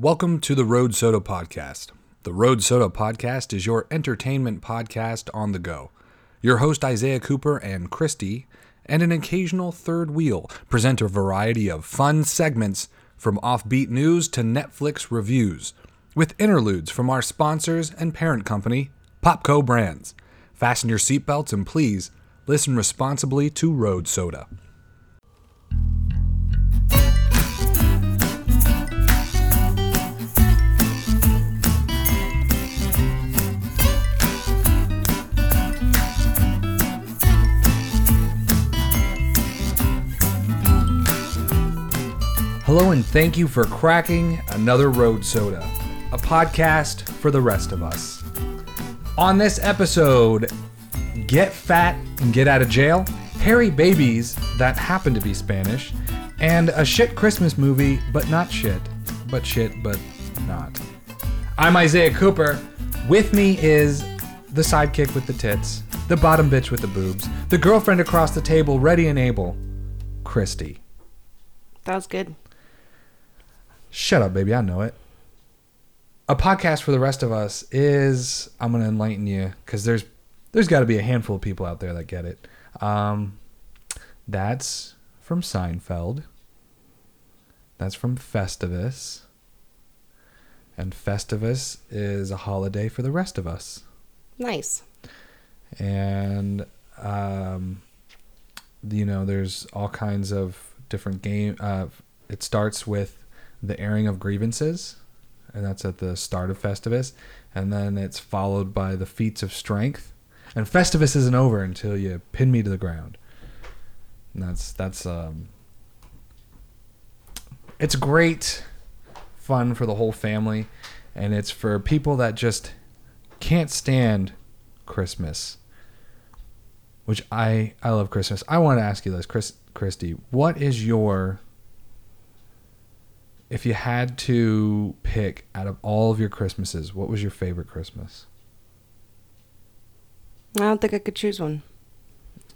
Welcome to the Road Soda Podcast. The Road Soda Podcast is your entertainment podcast on the go. Your host Isaiah Cooper and Christy, and an occasional third wheel, present a variety of fun segments from offbeat news to Netflix reviews, with interludes from our sponsors and parent company, Popco Brands. Fasten your seatbelts and please listen responsibly to Road Soda. Hello, and thank you for cracking another Road Soda, a podcast for the rest of us. On this episode, Get Fat and Get Out of Jail, Hairy Babies that happen to be Spanish, and a shit Christmas movie, but not shit, but shit, but not. I'm Isaiah Cooper. With me is the sidekick with the tits, the bottom bitch with the boobs, the girlfriend across the table, ready and able, Christy. That was good. Shut up, baby. I know it. A podcast for the rest of us is I'm gonna enlighten you because there's there's got to be a handful of people out there that get it. Um, that's from Seinfeld. That's from Festivus. And Festivus is a holiday for the rest of us. Nice. And um, you know, there's all kinds of different game. Uh, it starts with the airing of grievances, and that's at the start of Festivus, and then it's followed by the feats of strength. And Festivus isn't over until you pin me to the ground. And that's that's um it's great fun for the whole family and it's for people that just can't stand Christmas. Which I I love Christmas. I want to ask you this, Chris Christy, what is your if you had to pick out of all of your Christmases, what was your favorite Christmas? I don't think I could choose one.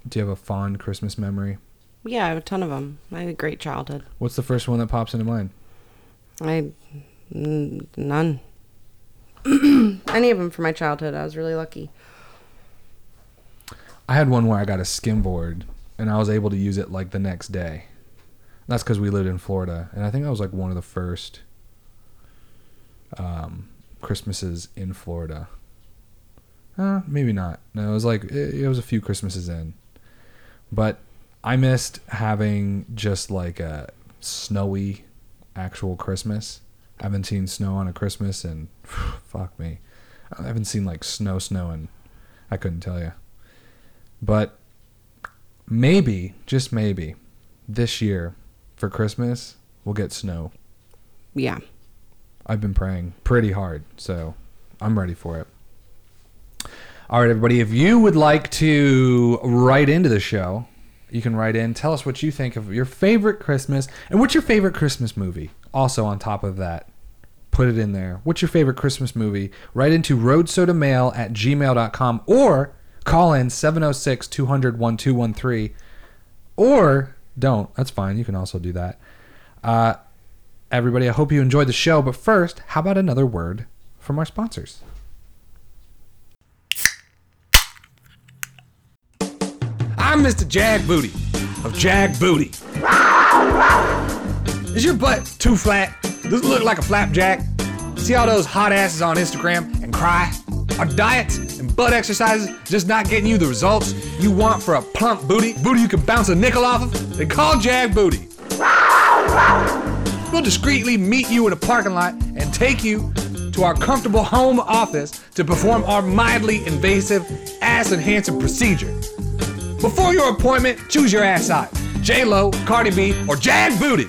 Do you have a fond Christmas memory? Yeah, I have a ton of them. I had a great childhood. What's the first one that pops into mind? I n- none. Any of them for my childhood. I was really lucky. I had one where I got a skimboard and I was able to use it like the next day. That's because we lived in Florida, and I think that was like one of the first um, Christmases in Florida. Uh, maybe not. No, it was like it, it was a few Christmases in, but I missed having just like a snowy actual Christmas. I haven't seen snow on a Christmas, and fuck me, I haven't seen like snow snow, and I couldn't tell you. But maybe, just maybe, this year for Christmas, we'll get snow. Yeah. I've been praying pretty hard, so I'm ready for it. All right, everybody, if you would like to write into the show, you can write in. Tell us what you think of your favorite Christmas and what's your favorite Christmas movie. Also, on top of that, put it in there. What's your favorite Christmas movie? Write into roadsodamail at gmail.com or call in 706 200 1213 or don't, that's fine. You can also do that. Uh, everybody, I hope you enjoyed the show. But first, how about another word from our sponsors? I'm Mr. Jag Booty of Jag Booty. Is your butt too flat? Does it look like a flapjack? See all those hot asses on Instagram and cry? Are diets and butt exercises just not getting you the results you want for a plump booty? Booty you can bounce a nickel off of? Then call Jag Booty. We'll discreetly meet you in a parking lot and take you to our comfortable home office to perform our mildly invasive ass enhancing procedure. Before your appointment, choose your ass size. J-Lo, Cardi B, or Jag Booty.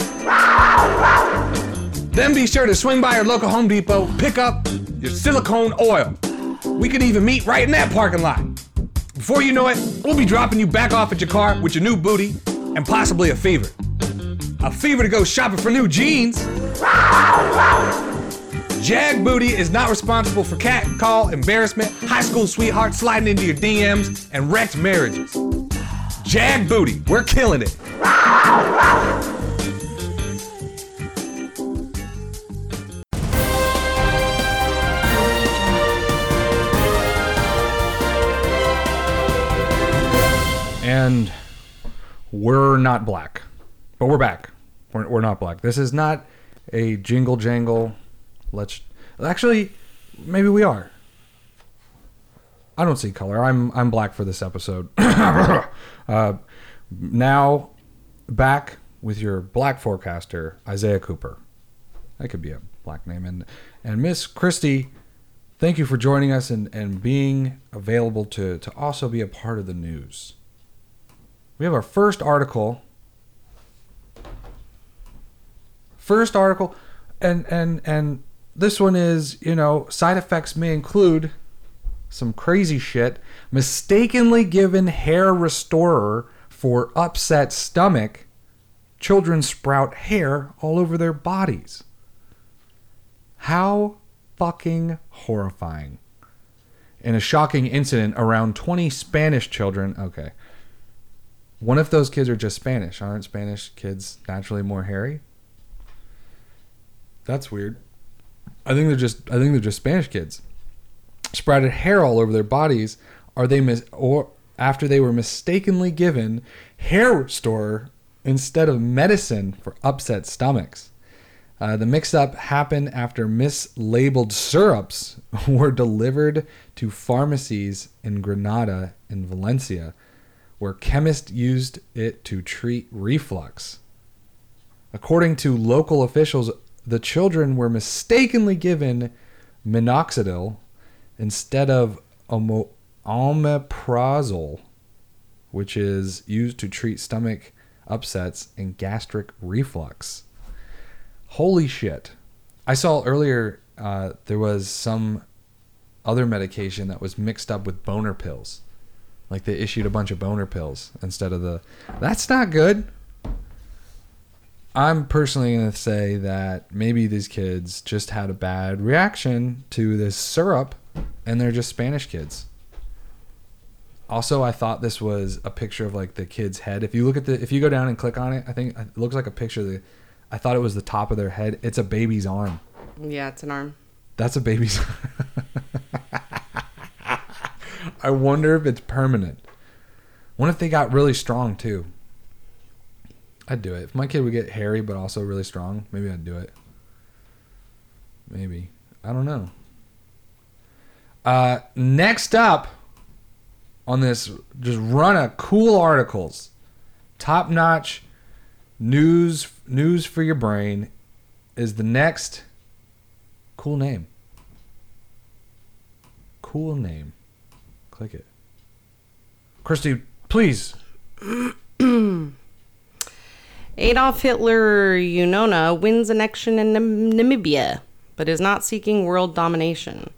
Then be sure to swing by your local Home Depot, pick up your silicone oil. We could even meet right in that parking lot. Before you know it, we'll be dropping you back off at your car with your new booty and possibly a fever. A fever to go shopping for new jeans. Jag Booty is not responsible for cat call, embarrassment, high school sweetheart sliding into your DMs, and wrecked marriages. Jag Booty, we're killing it. And we're not black, but we're back. We're, we're not black. This is not a jingle jangle. Let's actually, maybe we are. I don't see color. I'm I'm black for this episode. uh, now, back with your black forecaster, Isaiah Cooper. That could be a black name. And and Miss Christy, thank you for joining us and, and being available to, to also be a part of the news. We have our first article. First article, and and and this one is you know side effects may include some crazy shit. Mistakenly given hair restorer for upset stomach. Children sprout hair all over their bodies. How fucking horrifying. In a shocking incident, around 20 Spanish children. Okay. One of those kids are just Spanish. Aren't Spanish kids naturally more hairy? That's weird. I think they're just I think they're just Spanish kids. Sprouted hair all over their bodies. Are they mis- or after they were mistakenly given hair restorer instead of medicine for upset stomachs? Uh, the mix up happened after mislabeled syrups were delivered to pharmacies in Granada and Valencia, where chemists used it to treat reflux. According to local officials, the children were mistakenly given minoxidil instead of omeprazole, which is used to treat stomach upsets and gastric reflux. Holy shit. I saw earlier uh, there was some other medication that was mixed up with boner pills. Like they issued a bunch of boner pills instead of the. That's not good. I'm personally going to say that maybe these kids just had a bad reaction to this syrup and they're just Spanish kids. Also, I thought this was a picture of like the kid's head. If you look at the, if you go down and click on it, I think it looks like a picture of the. I thought it was the top of their head. It's a baby's arm. Yeah, it's an arm. That's a baby's. I wonder if it's permanent. What if they got really strong too? I'd do it. If my kid would get hairy but also really strong, maybe I'd do it. Maybe. I don't know. Uh, next up on this just run of cool articles. Top notch news news for your brain is the next cool name. Cool name. Click it. Christy, please. Adolf Hitler Uunona wins election in Nam- Namibia, but is not seeking world domination.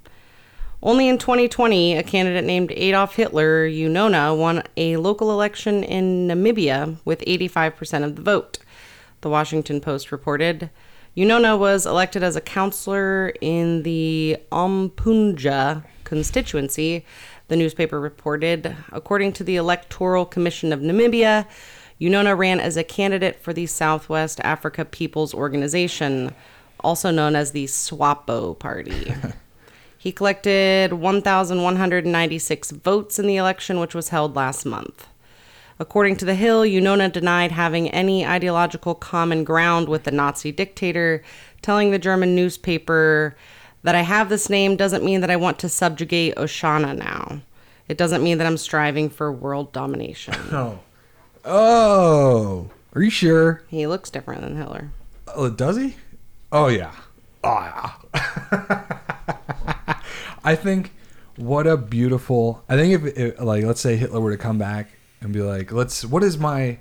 Only in 2020, a candidate named Adolf Hitler Uunona won a local election in Namibia with 85% of the vote. The Washington Post reported. Uunona was elected as a councillor in the Ompundja constituency, the newspaper reported. According to the Electoral Commission of Namibia, Uunona ran as a candidate for the Southwest Africa People's Organization, also known as the SWAPO Party. he collected 1,196 votes in the election, which was held last month. According to The Hill, Uunona denied having any ideological common ground with the Nazi dictator, telling the German newspaper that I have this name doesn't mean that I want to subjugate Oshana now. It doesn't mean that I'm striving for world domination. Oh. Oh. Are you sure? he looks different than Hitler. Oh, does he? Oh yeah. Oh yeah. I think what a beautiful. I think if, if like let's say Hitler were to come back and be like, let's what is my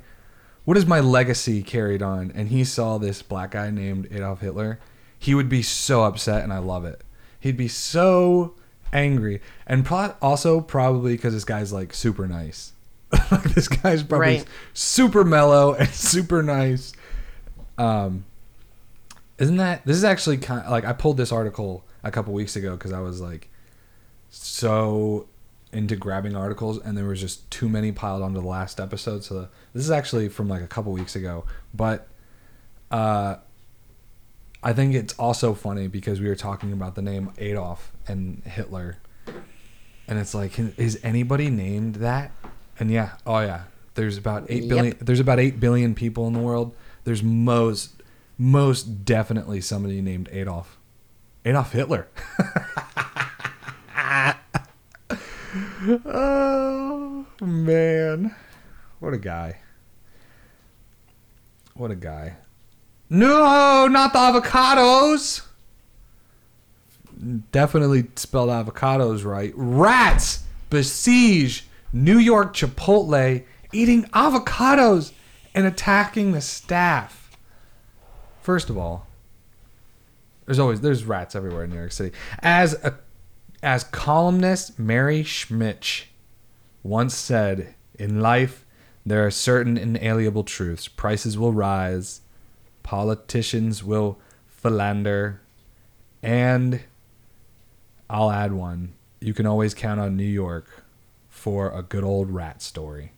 what is my legacy carried on? And he saw this black guy named Adolf Hitler, he would be so upset, and I love it. He'd be so angry, and pro- also probably because this guy's like super nice. this guy's probably Right. super mellow and super nice. Um, isn't that this is actually kind of like I pulled this article a couple weeks ago because I was like so into grabbing articles and there was just too many piled onto the last episode. So this is actually from like a couple weeks ago, but uh, I think it's also funny because we were talking about the name Adolf and Hitler, and it's like, is anybody named that? And yeah, oh yeah, There's about eight Yep. billion. There's about eight billion people in the world. There's most most definitely somebody named Adolf. Adolf Hitler. oh man, what a guy! What a guy! No, not the avocados. Definitely spelled avocados right. Rats besiege New York Chipotle eating avocados and attacking the staff. First of all, there's always there's rats everywhere in New York City. As a as columnist Mary Schmitz once said, in life there are certain inalienable truths. Prices will rise, politicians will philander, and I'll add one. You can always count on New York for a good old rat story.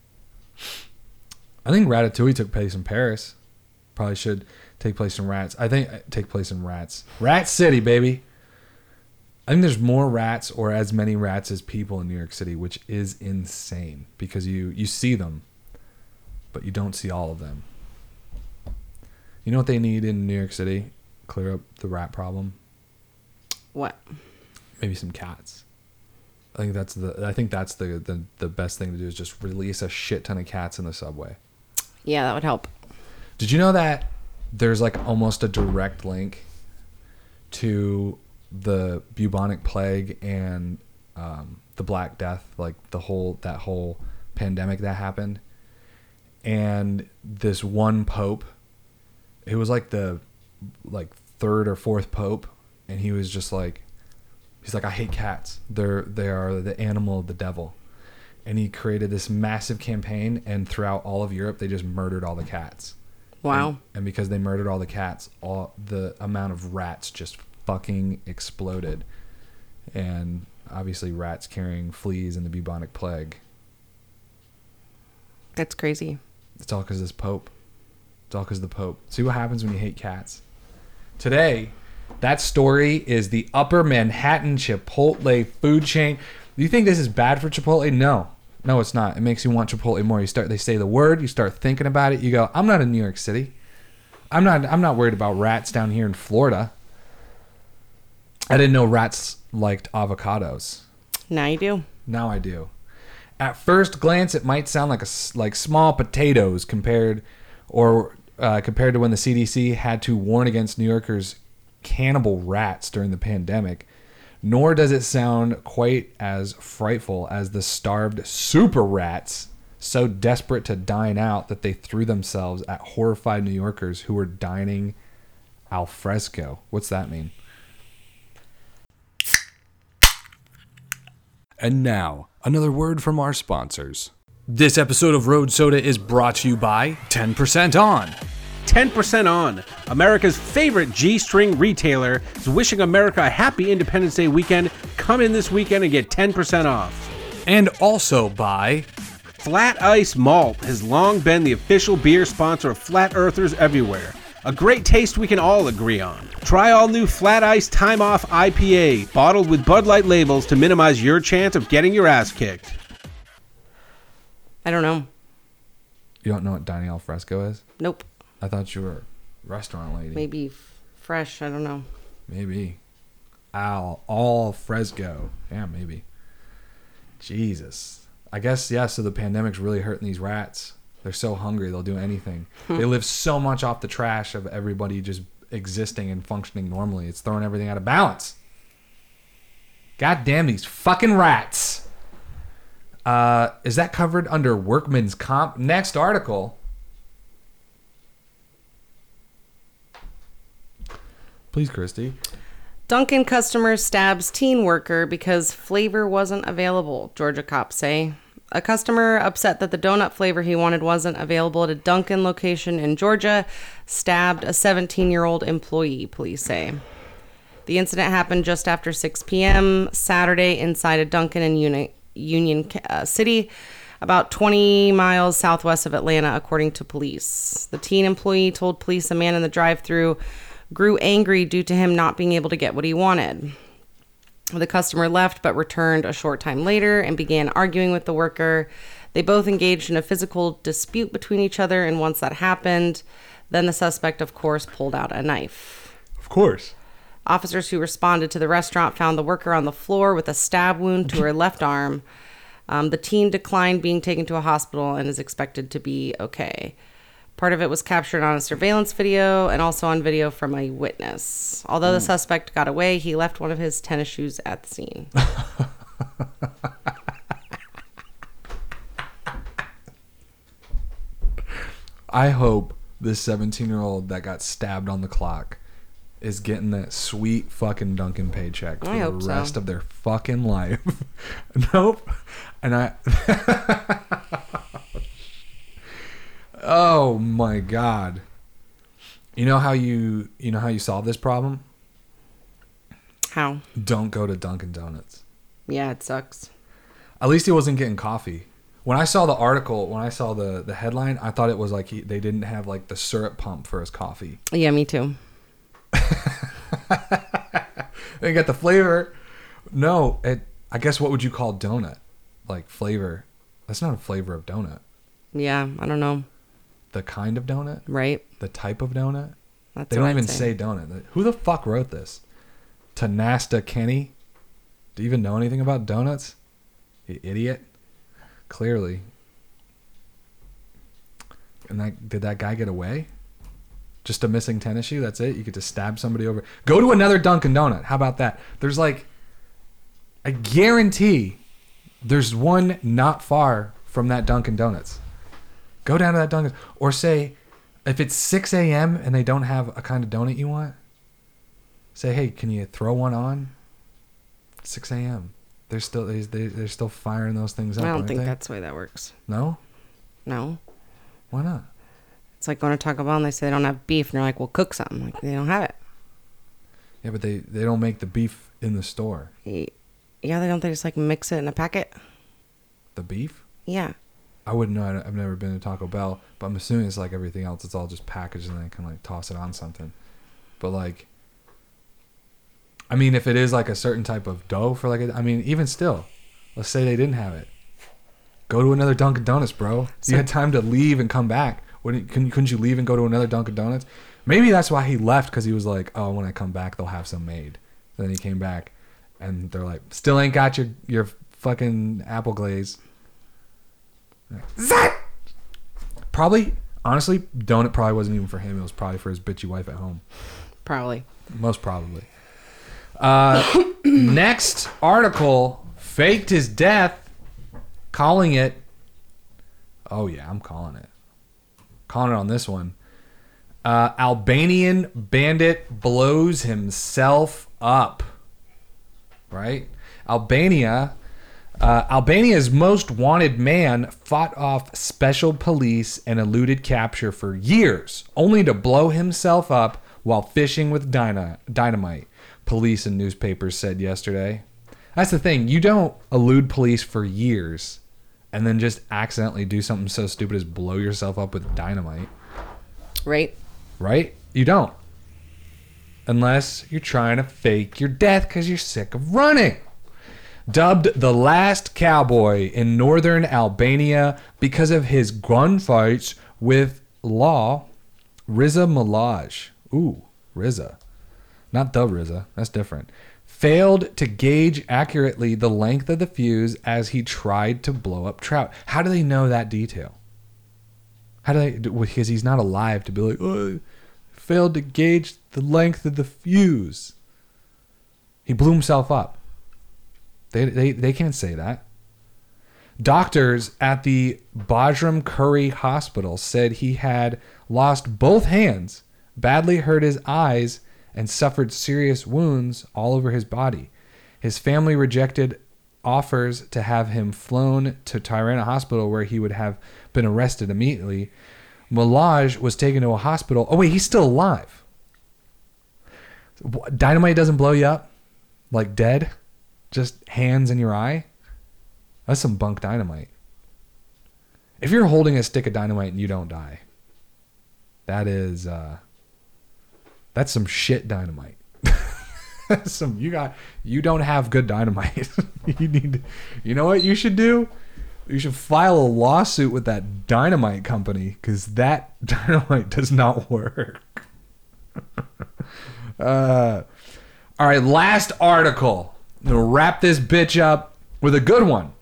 I think Ratatouille took place in Paris. Probably should take place in Rats. I think uh, take place in Rats. Rat City, baby. I think there's more rats or as many rats as people in New York City, which is insane because you you see them, but you don't see all of them. You know what they need in New York City? Clear up the rat problem. What? Maybe some cats. I think that's the I think that's the, the the best thing to do is just release a shit ton of cats in the subway. Yeah, that would help. Did you know that there's like almost a direct link to the bubonic plague and um, the Black Death, like the whole that whole pandemic that happened, and this one pope, it was like the like third or fourth pope, and he was just like, he's like, I hate cats. They're they are the animal of the devil. And he created this massive campaign, and throughout all of Europe, they just murdered all the cats. Wow. And, and because they murdered all the cats, all the amount of rats just fucking exploded. And obviously, rats carrying fleas and the bubonic plague. That's crazy. It's all because this Pope. It's all because the Pope. See what happens when you hate cats. Today, that story is the Upper Manhattan Chipotle food chain. Do you think this is bad for Chipotle? No. No, it's not. It makes you want Chipotle more. You start they say the word, you start thinking about it, you go, I'm not in New York City. I'm not I'm not worried about rats down here in Florida. I didn't know rats liked avocados. Now you do. Now I do. At first glance, it might sound like a, like small potatoes compared, or uh, compared to when the CDC had to warn against New Yorkers' cannibal rats during the pandemic. Nor does it sound quite as frightful as the starved super rats, so desperate to dine out that they threw themselves at horrified New Yorkers who were dining al fresco. What's that mean? And now, another word from our sponsors. This episode of Road Soda is brought to you by 10% On. 10% on. America's favorite G string retailer is wishing America a happy Independence Day weekend. Come in this weekend and get 10% off. And also by Flat Ice Malt has long been the official beer sponsor of Flat Earthers everywhere. A great taste we can all agree on. Try all new Flat Ice Time Off IPA, bottled with Bud Light labels to minimize your chance of getting your ass kicked. I don't know. You don't know what dining al fresco is? Nope. I thought you were a restaurant lady. Maybe f- fresh. I don't know. Maybe. Al all fresco. Yeah, maybe. Jesus. I guess yeah, so the pandemic's really hurting these rats. They're so hungry they'll do anything. they live so much off the trash of everybody just existing and functioning normally. It's throwing everything out of balance. God damn these fucking rats. Uh, is that covered under workman's comp? Next article. Please, Christy. Dunkin' customer stabs teen worker because flavor wasn't available, Georgia cops say. A customer upset that the donut flavor he wanted wasn't available at a Dunkin' location in Georgia stabbed a 17 year old employee, police say. The incident happened just after 6 p.m. Saturday inside a Dunkin' in Uni- Union uh, City, about 20 miles southwest of Atlanta, according to police. The teen employee told police a man in the drive through grew angry due to him not being able to get what he wanted. The customer left but returned a short time later and began arguing with the worker. They both engaged in a physical dispute between each other, and once that happened, then the suspect, of course, pulled out a knife. Of course. Officers who responded to the restaurant found the worker on the floor with a stab wound to her left arm. Um, the teen declined being taken to a hospital and is expected to be okay. Part of it was captured on a surveillance video and also on video from a witness. Although the suspect got away, he left one of his tennis shoes at the scene. I hope this 17 year old that got stabbed on the clock is getting that sweet fucking Dunkin' paycheck for the hope so. rest of their fucking life. nope. And I. oh my god. You know how you you know how you solve this problem? How? Don't go to Dunkin' Donuts. Yeah, it sucks. At least he wasn't getting coffee. When I saw the article, when I saw the the headline, I thought it was like he, they didn't have like the syrup pump for his coffee. Yeah, me too. They got the flavor. No, it. I guess what would you call donut? Like flavor. That's not a flavor of donut. Yeah, I don't know. The kind of donut. Right? The type of donut. That's They don't I'd even say. donut. Who the fuck wrote this? Tanasta Kenny. Do you even know anything about donuts? You idiot. Clearly. And that did that guy get away? Just a missing tennis shoe. That's it. You could just stab somebody over. Go to another Dunkin' Donut. How about that? There's like, I guarantee, there's one not far from that Dunkin' Donuts. Go down to that Dunkin' or say, if it's 6 a.m. and they don't have a kind of donut you want, say, hey, can you throw one on? 6 a.m. They're still they, they, they're still firing those things up. I don't think they? that's the way that works. no. No. Why not? It's like going to Taco Bell and they say they don't have beef, and you're like, well, cook something. Like, they don't have it. Yeah, but they they don't make the beef in the store. Yeah, they don't. They just like mix it in a packet. The beef? Yeah. I wouldn't know. I've never been to Taco Bell, but I'm assuming it's like everything else. It's all just packaged and they can like toss it on something. But like, I mean, if it is like a certain type of dough for like, a, I mean, even still, let's say they didn't have it. Go to another Dunkin' Donuts, bro. So- you had time to leave and come back. Wouldn't, couldn't, couldn't you leave and go to another Dunkin' Donuts? Maybe that's why he left because he was like, oh, when I come back, they'll have some made. And then he came back, and they're like, still ain't got your your fucking apple glaze. Zap! Probably, honestly, donut probably wasn't even for him. It was probably for his bitchy wife at home. Probably. Most probably. Uh, next article faked his death, calling it. Oh yeah, I'm calling it. It on this one. Uh, Albanian bandit blows himself up. Right? Albania. Uh, Albania's most wanted man fought off special police and eluded capture for years, only to blow himself up while fishing with dyna- dynamite, police and newspapers said yesterday. That's the thing. You don't elude police for years and then just accidentally do something so stupid as blow yourself up with dynamite Right? right? You don't. Unless you're trying to fake your death because you're sick of running. Dubbed the last cowboy in northern Albania because of his gunfights with law, Riza Malaj. Ooh, Riza. Not the Riza, that's different. Failed to gauge accurately the length of the fuse as he tried to blow up trout. How do they know that detail? How do they? Because he's not alive to be like, oh, failed to gauge the length of the fuse. He blew himself up. They, they, they can't say that. Doctors at the Bajram Curri Hospital said he had lost both hands, badly hurt his eyes, and suffered serious wounds all over his body. His family rejected offers to have him flown to Tirana Hospital where he would have been arrested immediately. Malaj was taken to a hospital. Oh, wait, he's still alive. Dynamite doesn't blow you up? Like dead? Just hands in your eye? That's some bunk dynamite. If you're holding a stick of dynamite and you don't die, that is, uh, that's some shit dynamite. Some you got you don't have good dynamite. you need to, you know what you should do? You should file a lawsuit with that dynamite company because that dynamite does not work. uh, all right, last article. I'm gonna wrap this bitch up with a good one.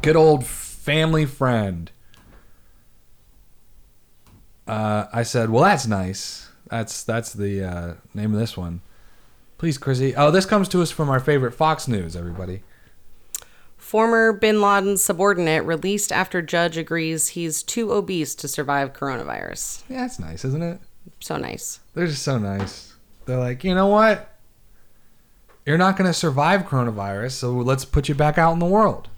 Good old family friend. Uh, I said, "Well, that's nice. That's that's the uh, name of this one." Please, Chrissy. Oh, this comes to us from our favorite Fox News. Everybody. Former bin Laden subordinate released after judge agrees he's too obese to survive coronavirus. Yeah, that's nice, isn't it? So nice. They're just so nice. They're like, you know what? You're not going to survive coronavirus, so let's put you back out in the world.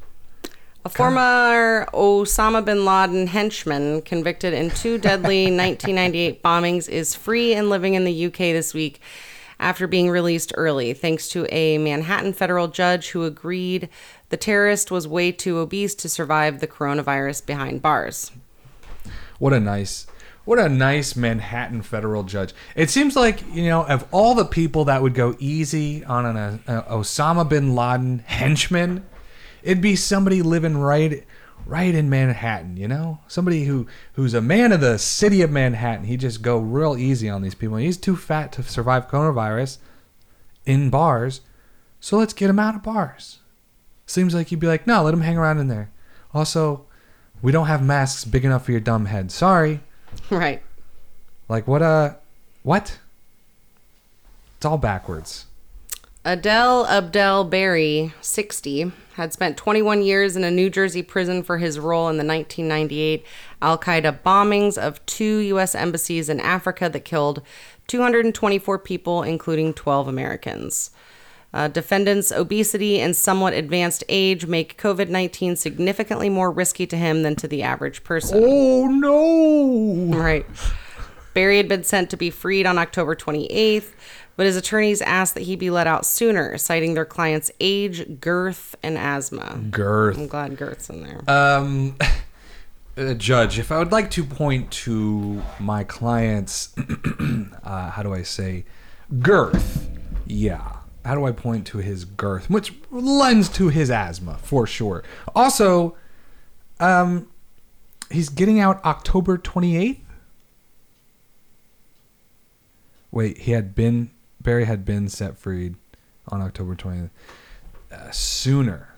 A former Osama bin Laden henchman convicted in two deadly 1998 bombings is free and living in the UK this week after being released early, thanks to a Manhattan federal judge who agreed the terrorist was way too obese to survive the coronavirus behind bars. What a nice, what a nice Manhattan federal judge. It seems like you know of all the people that would go easy on an uh, Osama bin Laden henchman, it'd be somebody living right, right in Manhattan. You know, somebody who who's a man of the city of Manhattan. He'd just go real easy on these people. He's too fat to survive coronavirus in bars, so let's get him out of bars. Seems like you'd be like, no, let him hang around in there. Also, we don't have masks big enough for your dumb head. Sorry. Right. Like what? Uh, what? It's all backwards. Adel Abdel Bary, 60, had spent 21 years in a New Jersey prison for his role in the 1998 Al Qaeda bombings of two U.S. embassies in Africa that killed 224 people, including 12 Americans. Uh, defendants' obesity and somewhat advanced age make COVID 19 significantly more risky to him than to the average person. Oh no! Right. Bary had been sent to be freed on October 28th, but his attorneys asked that he be let out sooner, citing their client's age, girth, and asthma. Girth. I'm glad girth's in there. Um, uh, judge, if I would like to point to my client's, uh, how do I say, girth? Yeah. How do I point to his girth, which lends to his asthma for sure. Also, um, he's getting out October twenty eighth. Wait, he had been Bary had been set free on October twentieth. Uh, sooner,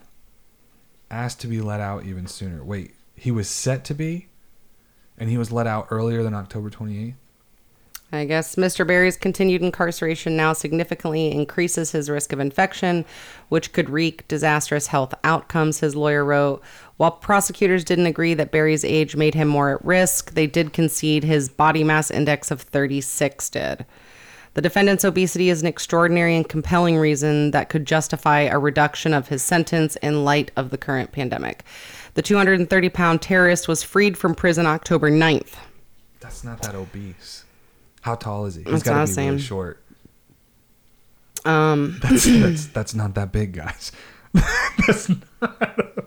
asked to be let out even sooner. Wait, he was set to be, and he was let out earlier than October twenty eighth. I guess Mr. Bary's continued incarceration now significantly increases his risk of infection, which could wreak disastrous health outcomes, his lawyer wrote. While prosecutors didn't agree that Bary's age made him more at risk, they did concede his body mass index of 36 did. The defendant's obesity is an extraordinary and compelling reason that could justify a reduction of his sentence in light of the current pandemic. The 230 pound terrorist was freed from prison October 9th. That's not that obese. How tall is he? He's got to be really short. Um, That's that's that's not that big, guys. that's not.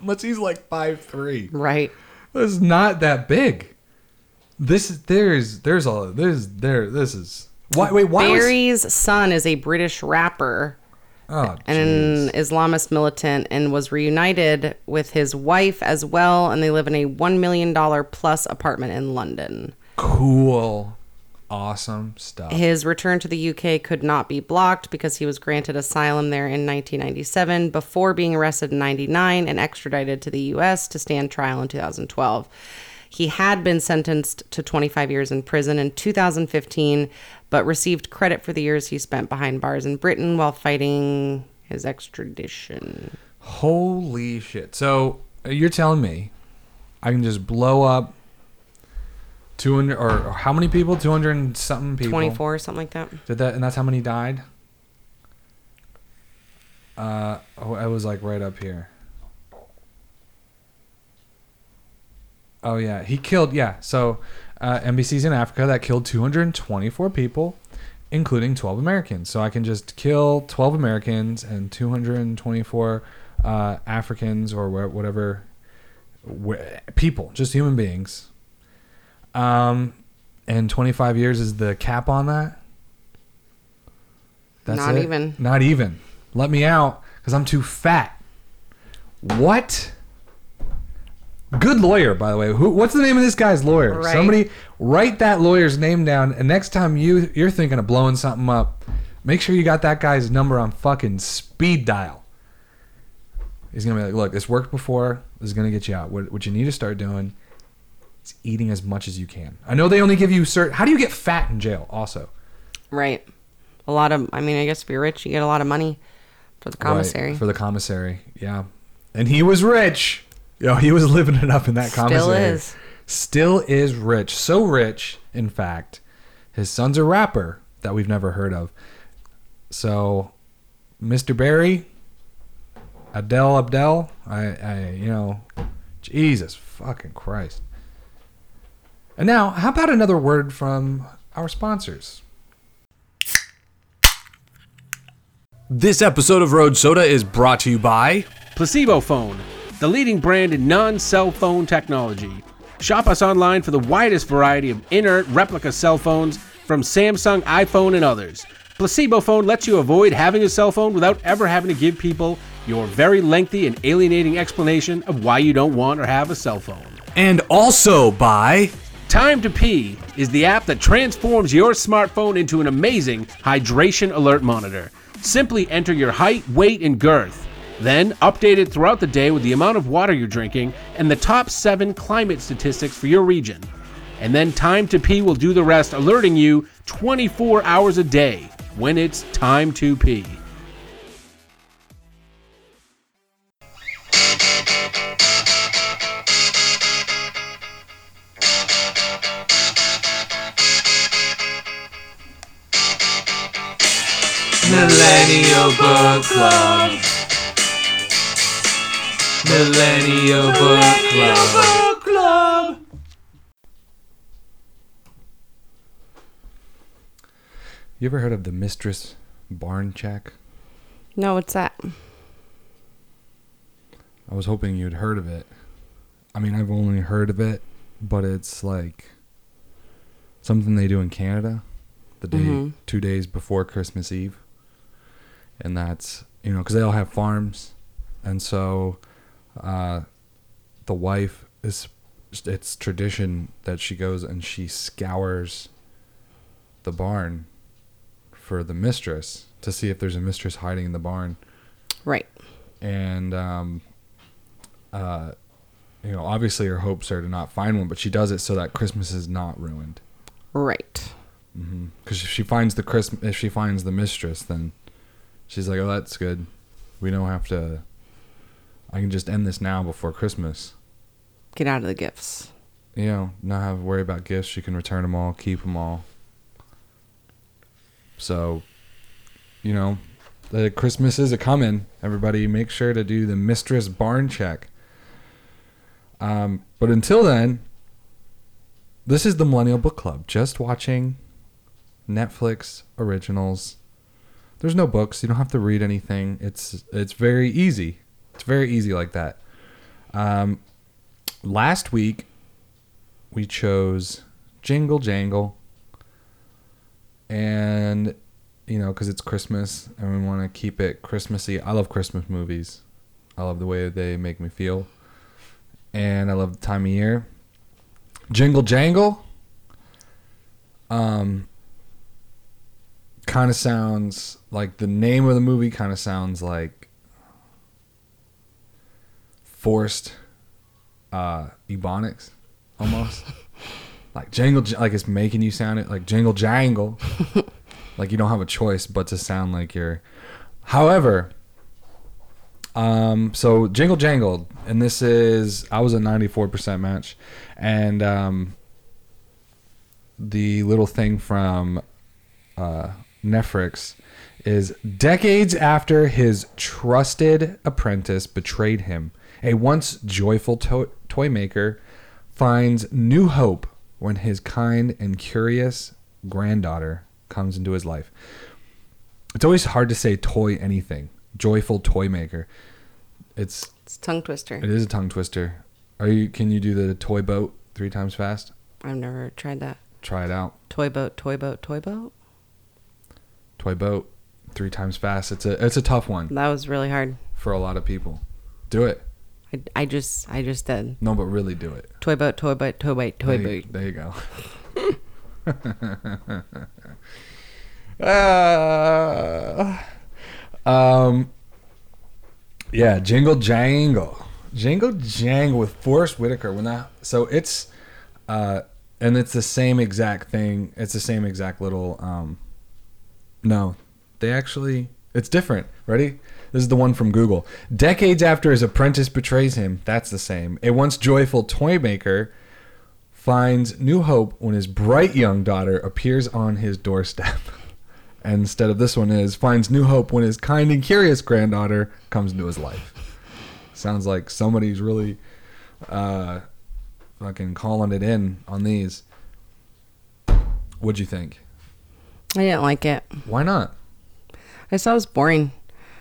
Unless he's like five three. right. That's not that big. This is there's there's a there's there this is why wait why was, Bary's son is a British rapper oh and an Islamist militant and was reunited with his wife as well. And they live in a $1 million plus apartment in London. cool awesome stuff. His return to the UK could not be blocked because he was granted asylum there in 1997 before being arrested in 99 and extradited to the US to stand trial in 2012. He had been sentenced to 25 years in prison in 2015, but received credit for the years he spent behind bars in Britain while fighting his extradition. Holy shit! So uh, you're telling me I can just blow up two hundred or, or how many people? Two hundred and something people. 24 or something like that. Did that, and that's how many died. Uh, oh, I was like right up here. Oh yeah, he killed. Yeah, so uh, embassies in Africa that killed 224 people, including 12 Americans. So I can just kill 12 Americans and 224 uh, Africans or wha- whatever wh- people, just human beings. Um, and 25 years is the cap on that. Not it? even. Not even. Let me out because I'm too fat. What? Good lawyer, by the way. Who? What's the name of this guy's lawyer? Right. Somebody write that lawyer's name down, and next time you you're thinking of blowing something up, make sure you got that guy's number on fucking speed dial. He's gonna be like, "Look, this worked before. This is gonna get you out. What, what you need to start doing is eating as much as you can. I know they only give you certain. How do you get fat in jail? Also, Right. A lot of, I mean, I guess if you're rich, you get a lot of money for the commissary. Right, for the commissary. Yeah, and he was rich. Yo, he was living it up in that Still commissary. is. Still is rich. So rich, in fact, his son's a rapper that we've never heard of. So, Mr. Bary, Adel Abdel, I, I, you know, Jesus fucking Christ. And now, how about another word from our sponsors? This episode of Road Soda is brought to you by Placebo Phone, the leading brand in non cell phone technology. Shop us online for the widest variety of inert replica cell phones from Samsung, iPhone, and others. Placebo Phone lets you avoid having a cell phone without ever having to give people your very lengthy and alienating explanation of why you don't want or have a cell phone. and also by Time to Pee is the app that transforms your smartphone into an amazing hydration alert monitor. Simply enter your height, weight, and girth. Then update it throughout the day with the amount of water you're drinking and the top seven climate statistics for your region. And then Time to Pee will do the rest, alerting you 24 hours a day when it's time to pee. Millennial Book Club. Millennial Book Club. You ever heard of the Mistress Barn Check? no, what's that? I was hoping you'd heard of it. I mean, I've only heard of it, but it's like something they do in Canada the day, Mhm. two days before Christmas Eve. And that's, you know, because they all have farms. And so uh, the wife is, it's tradition that she goes and she scours the barn for the mistress to see if there's a mistress hiding in the barn Right. and um, uh, you know, obviously her hopes are to not find one, but she does it so that Christmas is not ruined. Right. Because if she finds the Christmas, if she finds the mistress, then she's like, "Oh, that's good. We don't have to. I can just end this now before Christmas. Get out of the gifts. You know, not have to worry about gifts. You can return them all, keep them all. So, you know, the Christmas is a coming. Everybody, make sure to do the mistress barn check. Um, but until then, this is the Millennial Book Club. Just watching Netflix originals. There's no books. You don't have to read anything. It's it's very easy. It's very easy like that. Um, last week we chose Jingle Jangle, and you know because it's Christmas and we want to keep it Christmassy. I love Christmas movies. I love the way they make me feel, and I love the time of year. Jingle Jangle. Um, kind of sounds like the name of the movie. Kind of sounds like forced uh ebonics almost. Like jangle like it's making you sound it like jingle jangle. Like you don't have a choice but to sound like you're however um so jingle jangled and this is i was a 94% match and um the little thing from uh Netflix is decades after his trusted apprentice betrayed him, a once joyful to- toy maker finds new hope when his kind and curious granddaughter comes into his life. It's always hard to say toy anything. Joyful toy maker. It's It's a tongue twister. it is a tongue twister. Are you can you do the toy boat three times fast? I've never tried that. Try it out. Toy boat, toy boat, toy boat. Toy boat three times fast. It's a it's a tough one That was really hard. for a lot of people. Do it. I, I just I just did. No, but really do it. Toy boat, toy boat, toy boat, toy There boat. there you go. uh, um, yeah, Jingle Jangle, Jingle Jangle with Forest Whitaker. When that, so it's, uh, and it's the same exact thing. It's the same exact little. Um, no, they actually, it's different. Ready? This is the one from Google. Decades after his apprentice betrays him, that's the same. A once joyful toy maker finds new hope when his bright young daughter appears on his doorstep. And instead of this one is finds new hope when his kind and curious granddaughter comes into his life. Sounds like somebody's really uh fucking calling it in on these. What'd you think? I didn't like it. Why not? I thought it was boring.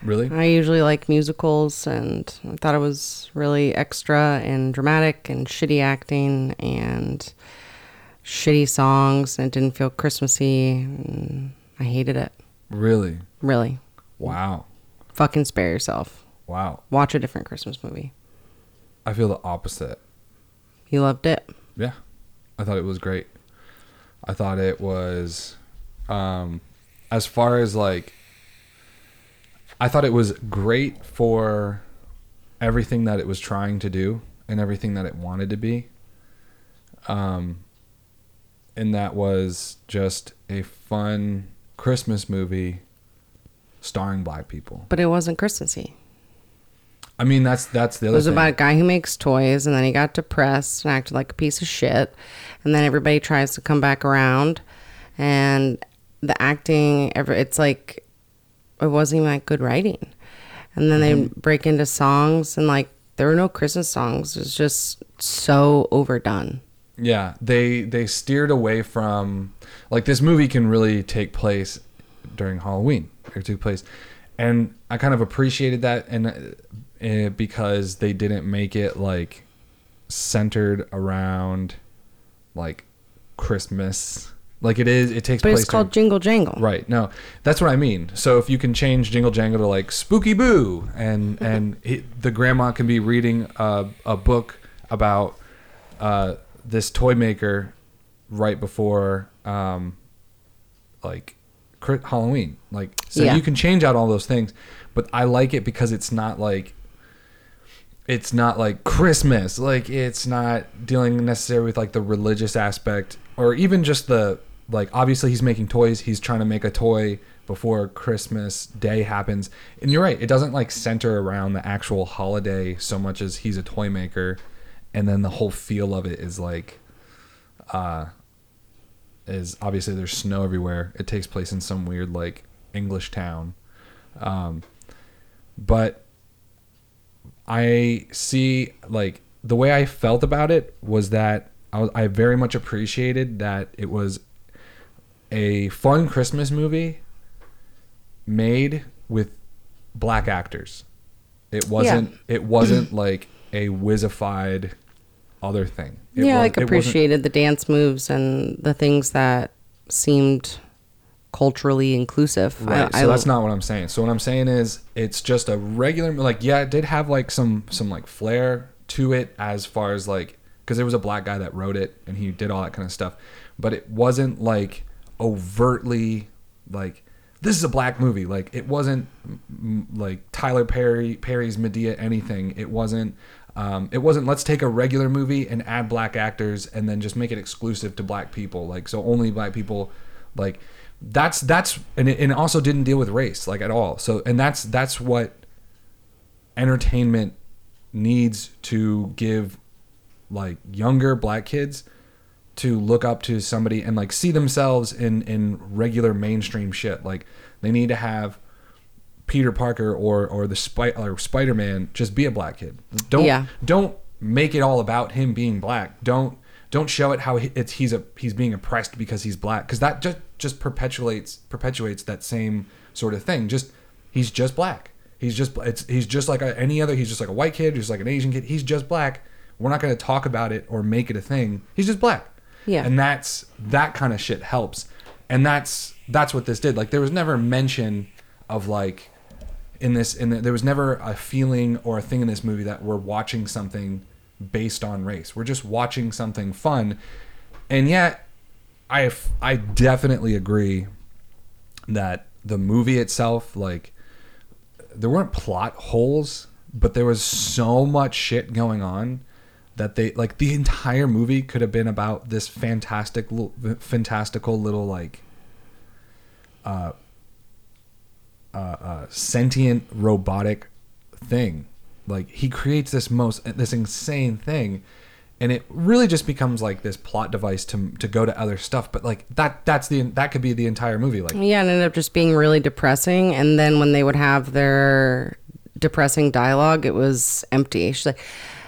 Really? I usually like musicals, and I thought it was really extra and dramatic and shitty acting and shitty songs, and it didn't feel Christmassy. And I hated it. Really? Really. Wow. Fucking spare yourself. Wow. Watch a different Christmas movie. I feel the opposite. You loved it. Yeah. I thought it was great. I thought it was um as far as like I thought it was great for everything that it was trying to do and everything that it wanted to be. Um and that was just a fun Christmas movie starring black people. But it wasn't Christmassy. I mean that's that's the It other was thing. about a guy who makes toys, and then he got depressed and acted like a piece of shit. And then everybody tries to come back around, and the acting, ever it's like it wasn't even like good writing. And then they break into songs, and like there were no Christmas songs. It's just so overdone. Yeah, they they steered away from like this movie can really take place during Halloween. It took place, and I kind of appreciated that, and uh, because they didn't make it like centered around like Christmas, like it is. It takes But place it's called during- Jingle Jangle. Right. No, that's what I mean. So if you can change Jingle Jangle to like Spooky Boo, and and the grandma can be reading a, a book about uh, this toy maker right before um, like Halloween. Like so Yeah. you can change out all those things, but I like it because it's not like it's not like Christmas. Like it's not dealing necessarily with like the religious aspect or even just the like obviously he's making toys. He's trying to make a toy before Christmas day happens. And you're right, it doesn't like center around the actual holiday so much as he's a toy maker and then the whole feel of it is like uh is obviously there's snow everywhere. It takes place in some weird like English town. Um but I see like the way I felt about it was that I, was, I very much appreciated that it was a fun Christmas movie made with black actors. It wasn't. It wasn't like a whizified other thing. It yeah, was- like appreciated the dance moves and the things that seemed culturally inclusive. Right. I, so that's not what I'm saying. So what I'm saying is it's just a regular like yeah, it did have like some some like flair to it as far as like because there was a black guy that wrote it and he did all that kind of stuff, but it wasn't like overtly like this is a black movie. Like it wasn't like Tyler Perry Perry's Medea anything. It wasn't um, it wasn't let's take a regular movie and add black actors and then just make it exclusive to black people. Like so only black people like that's that's and it, and it also didn't deal with race like at all. So and that's that's what entertainment needs to give like younger black kids to look up to somebody and like see themselves in in regular mainstream shit. Like they need to have Peter Parker or or the Spy or Spider Man just be a black kid. Don't Yeah. don't make it all about him being black. Don't don't show it how it's he's a he's being oppressed because he's black because that just just perpetuates perpetuates that same sort of thing. Just he's just black. He's just it's he's just like a, any other. He's just like a white kid. He's like an Asian kid. He's just black. We're not going to talk about it or make it a thing. He's just black. Yeah. And that's that kind of shit helps. And that's that's what this did. Like there was never mention of like in this in the, there was never a feeling or a thing in this movie that we're watching something based on race. We're just watching something fun. And yet I I definitely agree that the movie itself like there weren't plot holes, but there was so much shit going on that they like the entire movie could have been about this fantastic little, fantastical little like uh, uh, uh, sentient robotic thing. Like he creates this most this insane thing, and it really just becomes like this plot device to to go to other stuff. But like that that's the that could be the entire movie. Like Yeah, it ended up just being really depressing. And then when they would have their depressing dialogue, it was empty. She's like,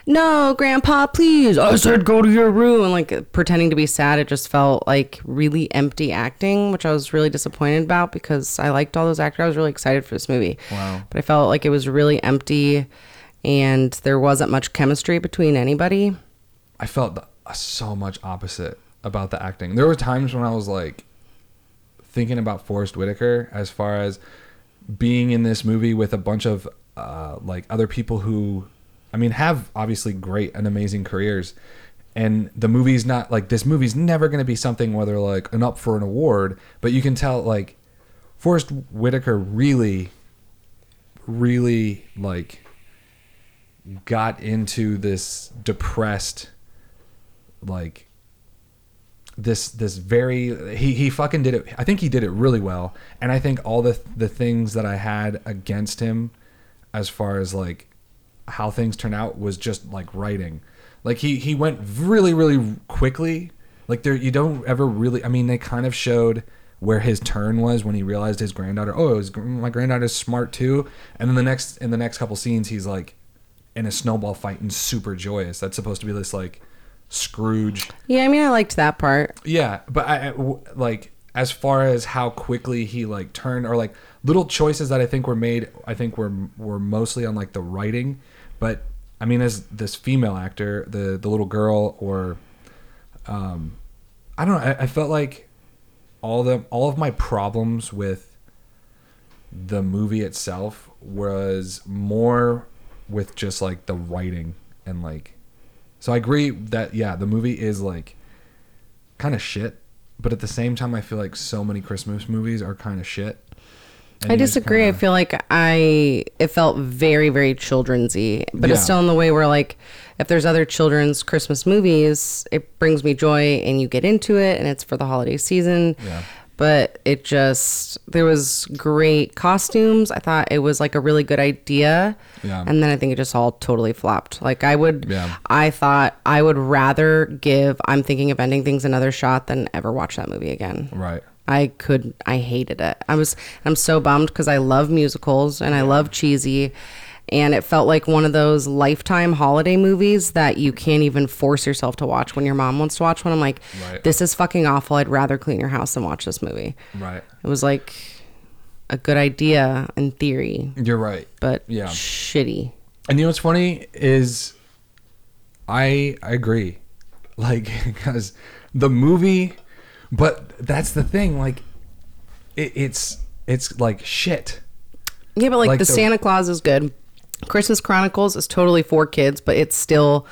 "No, Grandpa, please." I said, "Go to your room." And like pretending to be sad, it just felt like really empty acting, which I was really disappointed about because I liked all those actors. I was really excited for this movie. Wow. But I felt like it was really empty, and there wasn't much chemistry between anybody. I felt the, so much opposite about the acting. There were times when I was like thinking about Forest Whitaker as far as being in this movie with a bunch of uh, like other people who, I mean, have obviously great and amazing careers. And the movie's not like this movie's never going to be something where they're like an up for an award, but you can tell like Forest Whitaker really, really like got into this depressed like this this very he he fucking did it I think he did it really well and I think all the the things that I had against him as far as like how things turn out was just like writing like he he went really really quickly like there you don't ever really I mean they kind of showed where his turn was when he realized his granddaughter oh it was, my granddaughter's smart too and then the next in the next couple scenes he's like in a snowball fight and super joyous that's supposed to be this like Scrooge Yeah, I mean, I liked that part. yeah, but I, I- like as far as how quickly he like turned or like little choices that I think were made, I think were were mostly on like the writing. But I mean, as this female actor, the the little girl, or um, I don't know, I, I felt like all the all of my problems with the movie itself was more with just like the writing and like so I agree that yeah, the movie is like kind of shit, but at the same time I feel like so many Christmas movies are kind of shit. I disagree. I kinda- feel like I it felt very very childrensy, but it's still in the way where like if there's other children's Christmas movies, it brings me joy and you get into it and it's for the holiday season. Yeah. But it just there was great costumes. I thought it was like a really good idea. Yeah. And then I think it just all totally flopped. Like I would Yeah. I thought I would rather give I'm thinking of ending things another shot than ever watch that movie again. right. I could I hated it. I was I'm so bummed because I love musicals and I love cheesy and it felt like one of those lifetime holiday movies that you can't even force yourself to watch when your mom wants to watch one. I'm like, Right. this is fucking awful. I'd rather clean your house than watch this movie. Right. It was like a good idea in theory, You're right. but Yeah. shitty. And you know what's funny is I I agree. Like because the movie but that's the thing like it, it's it's like shit. Yeah, but like, Like the, the- Santa Claus is good. Christmas Chronicles is totally for kids, but it's still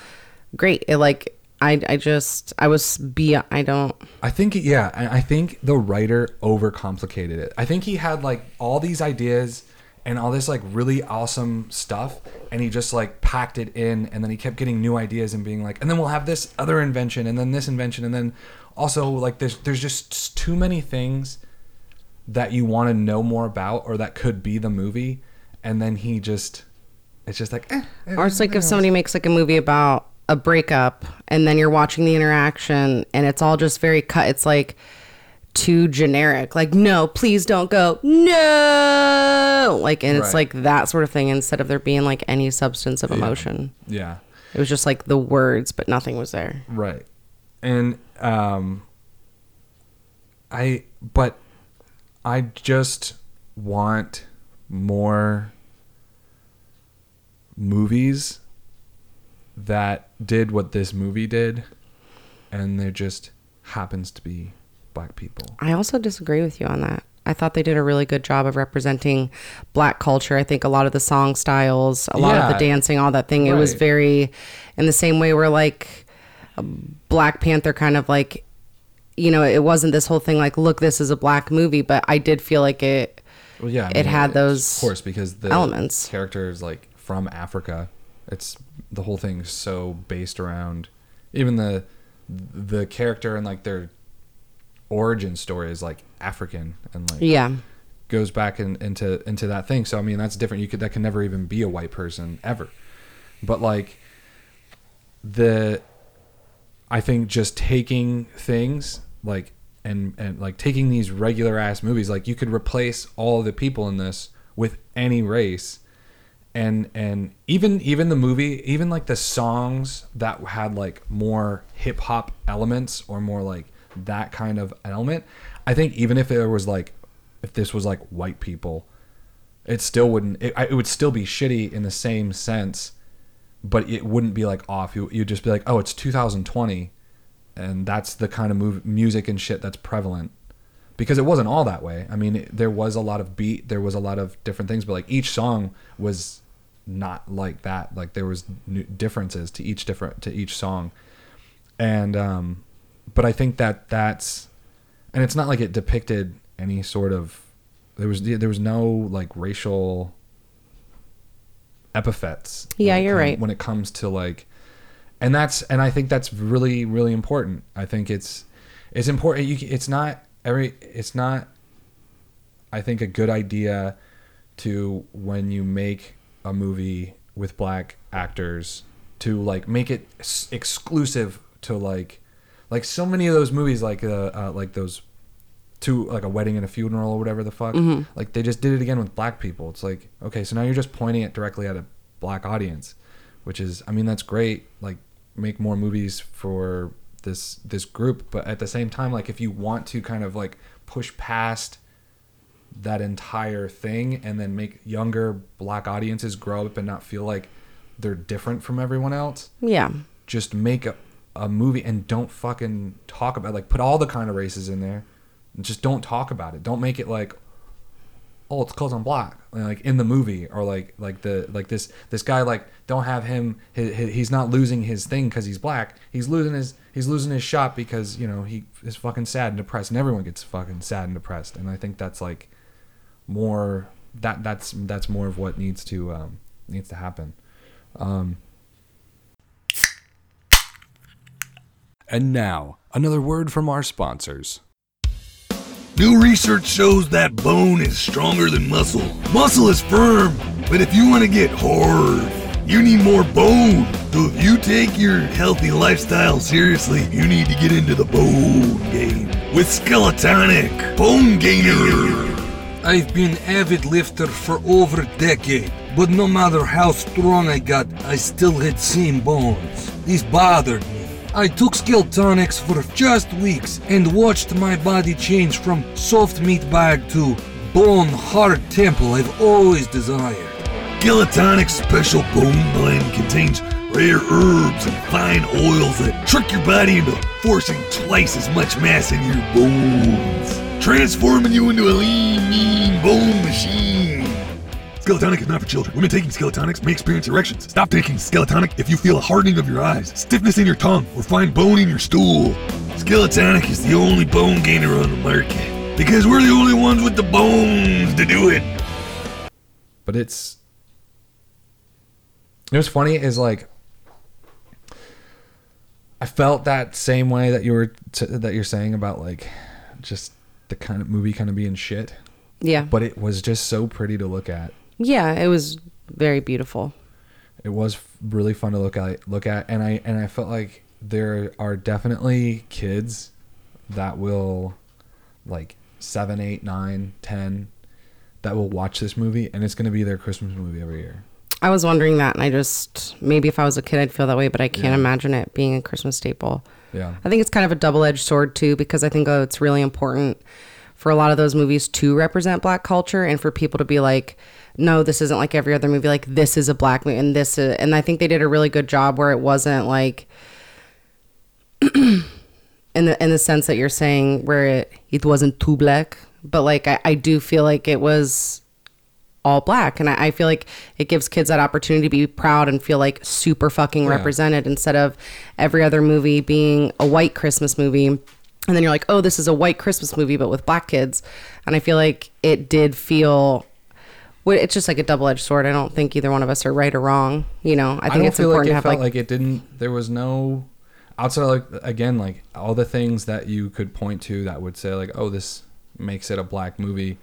great. It like I I just I was be I don't I think yeah, I I think the writer overcomplicated it. I think he had like all these ideas and all this like really awesome stuff and he just like packed it in and then he kept getting new ideas and being like and then we'll have this other invention and then this invention and then also like there's there's just too many things that you want to know more about or that could be the movie and then he just it's just like eh, eh, Or it's like if somebody makes like a movie about a breakup and then you're watching the interaction and it's all just very cut. It's like too generic. Like, no, please don't go. No. Like, and it's Right. like that sort of thing instead of there being like any substance of emotion. yeah It was just like the words, but nothing was there. Right. And um I but I just want more movies that did what this movie did and there just happens to be black people. I also disagree with you on that. I thought they did a really good job of representing black culture. I think a lot of the song styles, a lot of the dancing, all that thing, it was very in the same way where like Black Panther kind of like you know, it wasn't this whole thing like look this is a black movie, but I did feel like it Well, yeah, I It had those of course, because the elements. characters like from Africa. It's the whole thing's so based around even the the character and like their origin story is like African and like yeah. goes back in, into into that thing. So I mean, that's different. You could that can never even be a white person ever. But like the, I think just taking things like and and like taking these regular ass movies, like you could replace all the people in this with any race. And and even even the movie, even like the songs that had like more hip hop elements or more like that kind of element, I think even if it was like if this was like white people, it still wouldn't. It, it would still be shitty in the same sense, but it wouldn't be like off. You you'd just be like, oh, it's 2020, and that's the kind of move, music and shit that's prevalent. Because it wasn't all that way. I mean, it, there was a lot of beat, there was a lot of different things, but like each song was not like that. Like there was differences to each different to each song, and um, but I think that that's and it's not like it depicted any sort of there was there was no like racial epithets Yeah, you're right. when it comes to like and that's and i think that's really really important i think it's it's important you, it's not every it's not i think a good idea to when you make a movie with black actors to like make it s- exclusive to like like so many of those movies like uh, uh like those to like a wedding and a funeral or whatever the fuck mm-hmm. like they just did it again with black people. It's like okay so now you're just pointing it directly at a black audience which is i mean that's great like make more movies for this this group. But at the same time like if you want to kind of like push past that entire thing and then make younger black audiences grow up and not feel like they're different from everyone else Yeah. just make a, a movie and don't fucking talk about like put all the kind of races in there just don't talk about it. Don't make it like oh it's cause i'm black. Like in the movie or like like the like this this guy like don't have him he, he- he's not losing his thing because he's black. He's losing his he's losing his shot because you know he is fucking sad and depressed and everyone gets fucking sad and depressed. And i think that's like more that that's that's more of what needs to um needs to happen. Um And now, another word from our sponsors. New research shows that bone is stronger than muscle. Muscle is firm, but if you want to get hard, you need more bone. So if you take your healthy lifestyle seriously, you need to get into the bone game with Skeletonic Bone Gainer. I've been avid lifter for over a decade, but no matter how strong I got, I still had same bones. These bothered me. I took Skeletonics for just weeks and watched my body change from soft meat bag to bone hard temple I've always desired. Skeletonic's special bone blend contains rare herbs and fine oils that trick your body into forcing twice as much mass in your bones, transforming you into a lean, mean bone machine. Skeletonic is not for children. Women taking Skeletonics may experience erections. Stop taking Skeletonic if you feel a hardening of your eyes, stiffness in your tongue, or find bone in your stool. Skeletonic is the only bone gainer on the market because we're the only ones with the bones to do it. but it's you know what's funny is like I felt that same way that you were t- that you're saying about like just the kind of movie kind of being shit, Yeah. but it was just so pretty to look at. Yeah, it was very beautiful. It was really fun to look at look at and I and I felt like there are definitely kids that will like seven, eight, nine, ten that will watch this movie and it's gonna be their Christmas movie every year. I was wondering that, and I just maybe if I was a kid, I'd feel that way, but I can't imagine it being a Christmas staple. Yeah. I think it's kind of a double edged sword too, because I think oh, it's really important for a lot of those movies to represent black culture and for people to be like, no, this isn't like every other movie. Like this is a black movie, and this is, and I think they did a really good job where it wasn't like. in the in the sense that you're saying where it, it wasn't too black but like I, I do feel like it was all black and I, I feel like it gives kids that opportunity to be proud and feel like super fucking represented instead of every other movie being a white christmas movie and then you're like oh this is a white christmas movie but with black kids and i feel like it did feel it's just like a double-edged sword i don't think either one of us are right or wrong you know i I, think don't it's important like it to have felt like, like, it didn't. There was no outside of like again like all the things that you could point to that would say like oh this makes it a black movie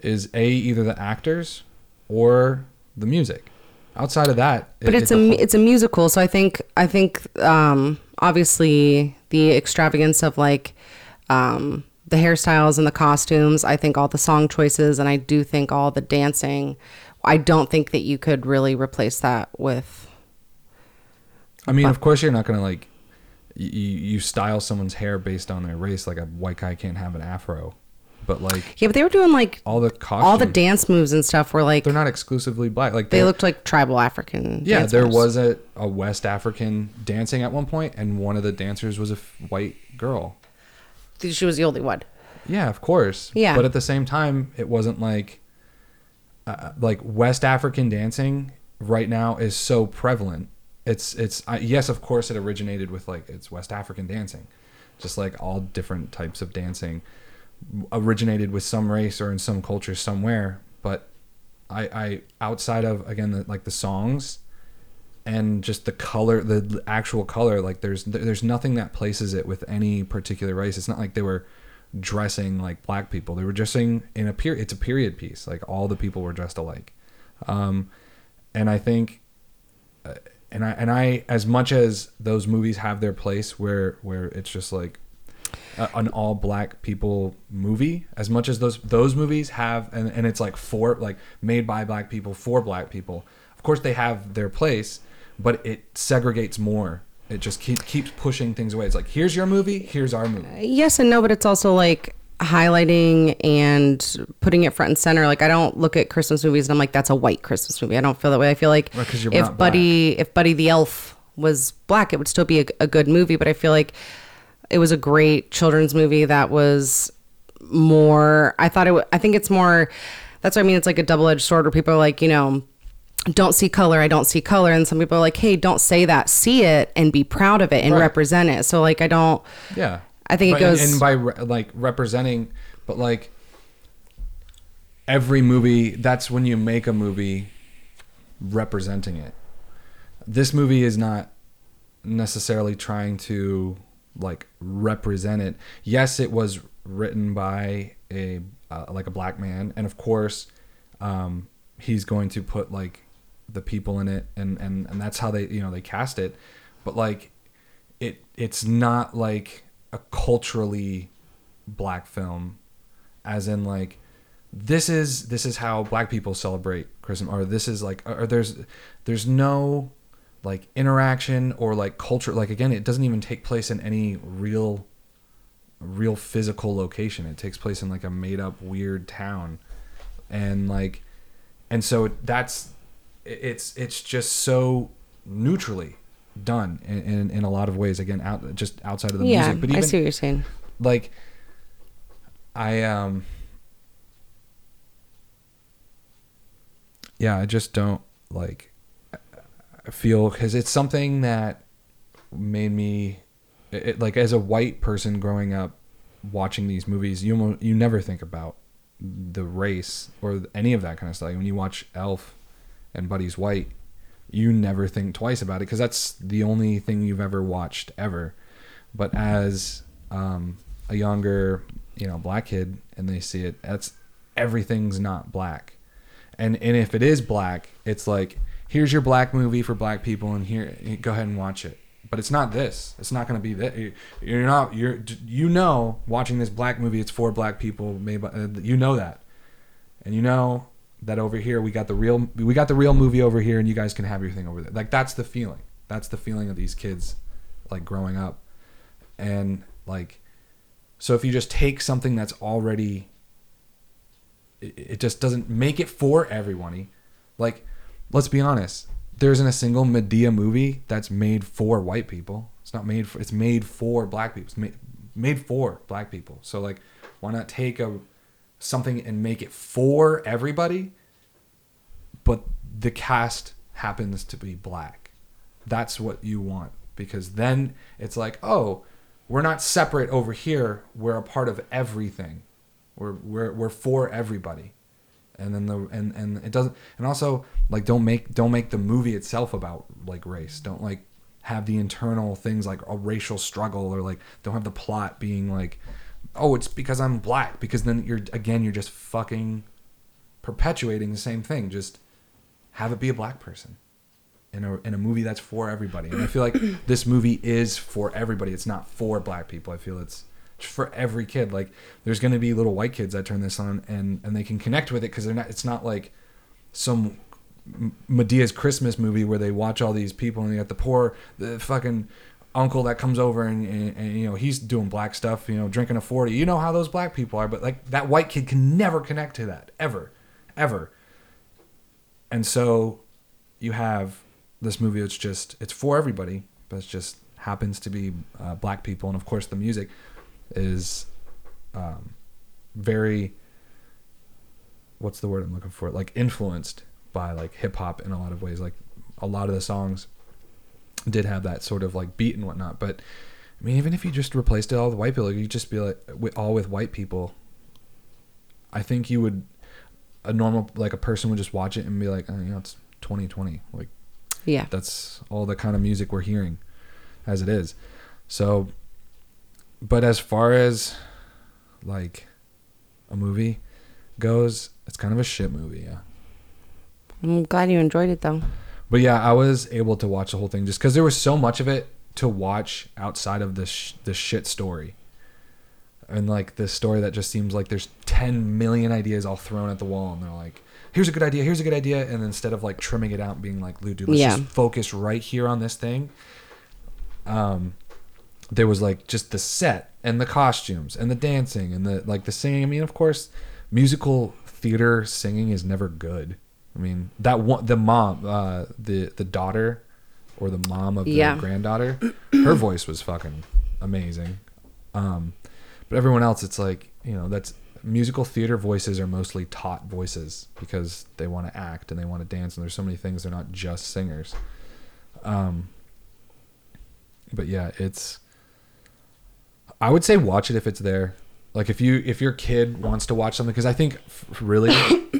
is a either the actors or the music. Outside of that, but it- it's a whole- it's a musical so i think i think um obviously the extravagance of like um the hairstyles and the costumes i think all the song choices and i do think all the dancing i don't think that you could really replace that with I mean, of course, you're not gonna like you, you style someone's hair based on their race. Like a white guy can't have an afro, but like yeah but they were doing like all the costumes, all the dance moves and stuff were like they're not exclusively black. Like they looked like tribal african Yeah, dance there was a, a West African dancing at one point, and one of the dancers was a f- white girl. She was the only one Yeah, of course. Yeah. But at the same time, it wasn't like uh, like West African dancing right now is so prevalent. It's it's uh, yes, of course, it originated with like it's West African dancing, just like all different types of dancing originated with some race or in some culture somewhere. But I I outside of again the, like the songs and just the color the actual color like there's there's nothing that places it with any particular race. It's not like they were dressing like black people. They were dressing in a period it's a period piece like all the people were dressed alike. Um and i think uh, and i and i as much as those movies have their place where where it's just like a, an all black people movie as much as those those movies have and, and it's like for like made by black people for black people of course they have their place but it segregates more it just keep, keeps pushing things away it's like here's your movie here's our movie uh, Yes and no, but it's also like highlighting and putting it front and center. Like I don't look at Christmas movies and I'm like, that's a white Christmas movie. I don't feel that way. I feel like Right, 'cause you're if Buddy, if Buddy the Elf was black, it would still be a, a good movie. But I feel like it was a great children's movie that was more. I thought it. wa- I think it's more. That's what I mean. It's like a double edged sword where people are like, you know. Don't see color. I don't see color, and some people are like, "Hey, don't say that. See it and be proud of it and Right. represent it." So, like, I don't. Yeah, I think it But- goes- and by re- like representing, but like every movie, that's when you make a movie representing it. This movie is not necessarily trying to like represent it. Yes, it was written by a uh, like a black man, and of course, um, he's going to put like the people in it, and and and that's how they you know they cast it. But like, it it's not like a culturally black film, as in like this is this is how black people celebrate Christmas, or this is like or there's there's no like interaction or like culture like again it doesn't even take place in any real real physical location it takes place in like a made up weird town and like and so that's it's it's just so neutrally done in, in, in a lot of ways again out just outside of the yeah, music but I see what you're saying. like i um yeah i just don't like I feel because it's something that made me it, like as a white person growing up watching these movies you you never think about the race or any of that kind of stuff when you watch elf and buddy's white you never think twice about it because that's the only thing you've ever watched ever. But as um, a younger you know black kid and they see it that's everything's not black. And and if it is black it's like here's your black movie for black people and here go ahead and watch it. But it's not this. It's not going to be that you're not you're you know watching this black movie it's for black people made by, uh, you know that. And you know that over here we got the real we got the real movie over here and you guys can have your thing over there. Like that's the feeling. That's the feeling of these kids like growing up. And like so if you just take something that's already it, it just doesn't make it for everyone like let's be honest. There isn't a single medea movie that's made for white people. It's not made for it's made for black people. It's made, made for black people. So like why not take a something and make it for everybody, but the cast happens to be black. That's what you want because then it's like, oh, we're not separate over here. We're a part of everything. We're we're we're for everybody. And then the and and it doesn't and also like don't make don't make the movie itself about like race. Don't like have the internal things like a racial struggle or like don't have the plot being like oh it's because I'm black because then you're again you're just fucking perpetuating the same thing. Just have it be a black person in a in a movie that's for everybody. And I feel like this movie is for everybody. It's not for black people. I feel it's for every kid. Like there's going to be little white kids that turn this on and and they can connect with it because they're not. It's not like some Medea's Christmas movie where they watch all these people and you got the poor the fucking uncle that comes over and, and, and you know he's doing black stuff you know drinking a 40 you know how those black people are but like that white kid can never connect to that ever ever and so you have this movie it's just it's for everybody but it just happens to be uh, black people. And of course the music is um, very what's the word i'm looking for? Like influenced by like hip hop in a lot of ways. Like a lot of the songs did have that sort of like beat and whatnot. But i mean even if you just replaced it all with white people you'd just be like all with white people i think you would a normal like a person would just watch it and be like oh, you know it's 2020 like Yeah. that's all the kind of music we're hearing as it is so but as far as like a movie goes it's kind of a shit movie yeah I'm glad you enjoyed it though. but yeah i was able to watch the whole thing just because there was so much of it to watch outside of this sh- this shit story and like this story that just seems like there's 10 million ideas all thrown at the wall and they're like here's a good idea here's a good idea and instead of like trimming it out and being like lou dude let's Yeah. just focus right here on this thing um there was like just the set and the costumes and the dancing and the like the singing i mean of course musical theater singing is never good i mean that one the mom uh the the daughter or the mom of the Yeah. granddaughter her voice was fucking amazing um but everyone else it's like you know that's musical theater voices are mostly taught voices because they want to act and they want to dance and there's so many things they're not just singers. Um but yeah it's i would say watch it if it's there. Like if you if your kid wants to watch something because i think f- really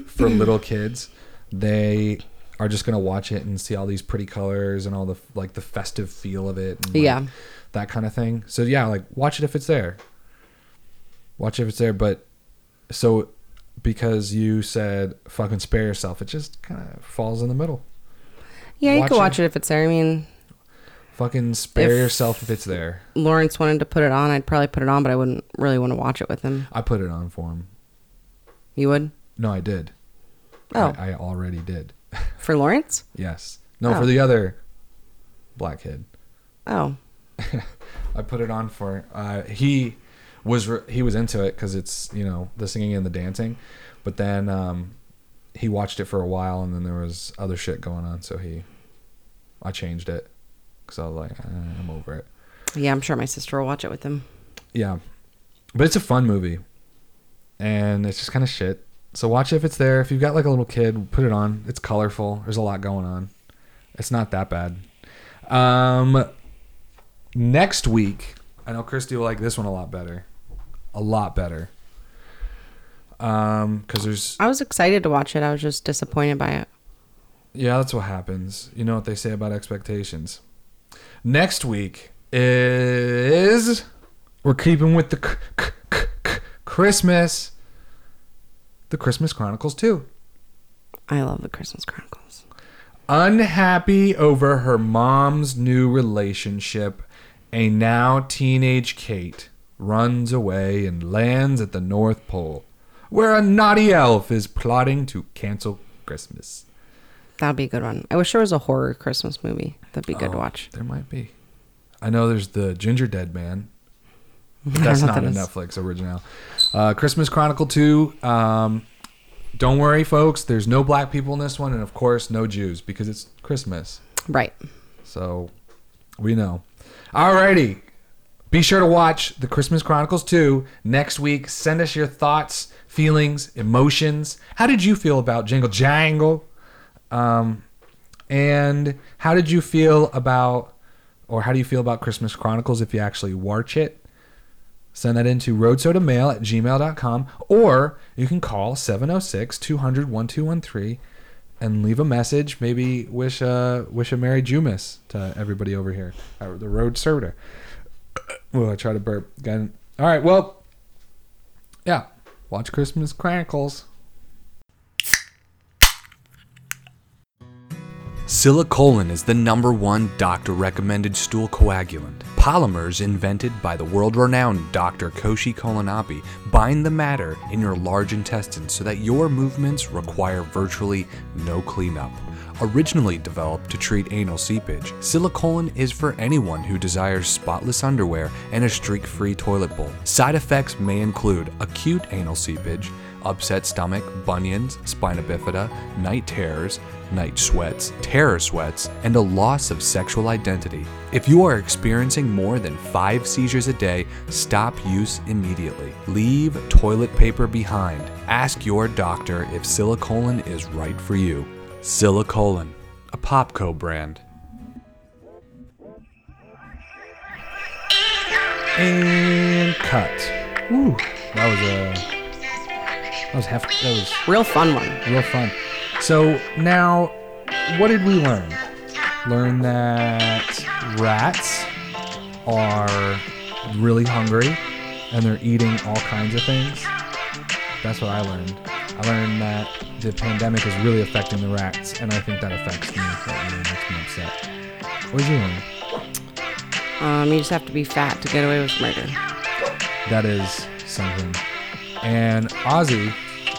for little kids they are just gonna watch it and see all these pretty colors and all the like the festive feel of it and like, Yeah. that kind of thing. So yeah like watch it if it's there watch if it's there but so because you said fucking spare yourself it just kind of falls in the middle Yeah, you Watch can it. watch it if it's there. I mean, fucking spare If- yourself if it's there Lawrence wanted to put it on, I'd probably put it on, but I wouldn't really want to watch it with him. i put it on for him You would? no i did Oh, I, I already did for Lawrence? yes no Oh. for the other black kid Oh, I put it on for uh, he was re- he was into it because it's you know the singing and the dancing, but then um, he watched it for a while and then there was other shit going on, so he I changed it because I was like eh, I'm over it. yeah. I'm sure my sister will watch it with him. Yeah, but it's a fun movie, and it's just kind of shit. So watch it if it's there. If you've got like a little kid, put it on. It's colorful. There's a lot going on. It's not that bad. Um, next week, I know Christy will like this one a lot better, a lot better. Um, because there's I was excited to watch it. I was just disappointed by it. yeah, that's what happens. You know what they say about expectations. Next week is we're keeping with the c- c- c- c- Christmas, the Christmas Chronicles 2. I love the Christmas Chronicles. Unhappy over her mom's new relationship, a now teenage Kate runs away and lands at the North Pole, where a naughty elf is plotting to cancel Christmas. That'd be a good one. I wish there was a horror Christmas movie. That'd be good to Oh, watch. There might be. I know there's the Gingerdead Man. But that's not what a that is. Netflix original. Uh, Christmas Chronicle 2. Um, don't worry, folks. There's no black people in this one. And of course, no Jews because it's Christmas. Right. So we know. Alrighty. Be sure to watch The Christmas Chronicles 2 next week. Send us your thoughts, feelings, emotions. How did you feel about Jingle Jangle? Um, and how did you feel about, or how do you feel about Christmas Chronicles if you actually watch it? Send that into roadsodamail at gmail.com or you can call 706 200 1213 and leave a message. Maybe wish a, wish a Merry Jumas to everybody over here at the Road Servitor. Oh, I try to burp again. All right, well, yeah, watch Christmas Chronicles. Silicolin is the number one doctor recommended stool coagulant. Polymers invented by the world renowned Dr. Koshi Kolanapi bind the matter in your large intestines so that your movements require virtually no cleanup. Originally developed to treat anal seepage, Silicolin is for anyone who desires spotless underwear and a streak free toilet bowl. Side effects may include acute anal seepage, upset stomach, bunions, spina bifida, night terrors, night sweats, terror sweats, and a loss of sexual identity. If you are experiencing more than five seizures a day, stop use immediately. Leave toilet paper behind. Ask your doctor if Silicolin is right for you. Silicolin, a Popco brand. And cut. Woo, that was a that was hef- that was Real fun one. real fun. So now, what did we learn? Learn that rats are really hungry and they're eating all kinds of things. That's what I learned. I learned that the pandemic is really affecting the rats, and I think that affects me. That really makes me upset. What did you learn? Um, you just have to be fat to get away with murder. That is something. And Ozzy,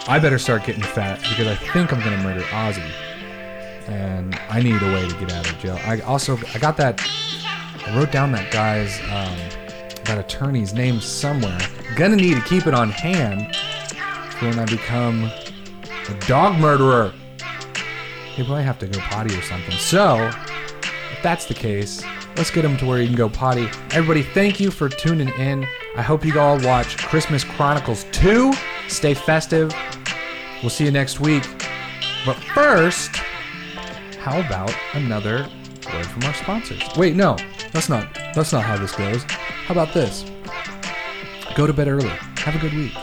I better start getting fat because I think I'm gonna murder Ozzy. And I need a way to get out of jail. I also I got that I wrote down that guy's um, that attorney's name somewhere. Gonna need to keep it on hand when I become a dog murderer. He probably have to go potty or something. So if that's the case, let's get him to where he can go potty. Everybody, thank you for tuning in. I hope you all watch Christmas Chronicles 2. Stay festive. We'll see you next week. But first, how about another word from our sponsors? Wait, no, that's not that's not how this goes. How about this? Go to bed early. Have a good week.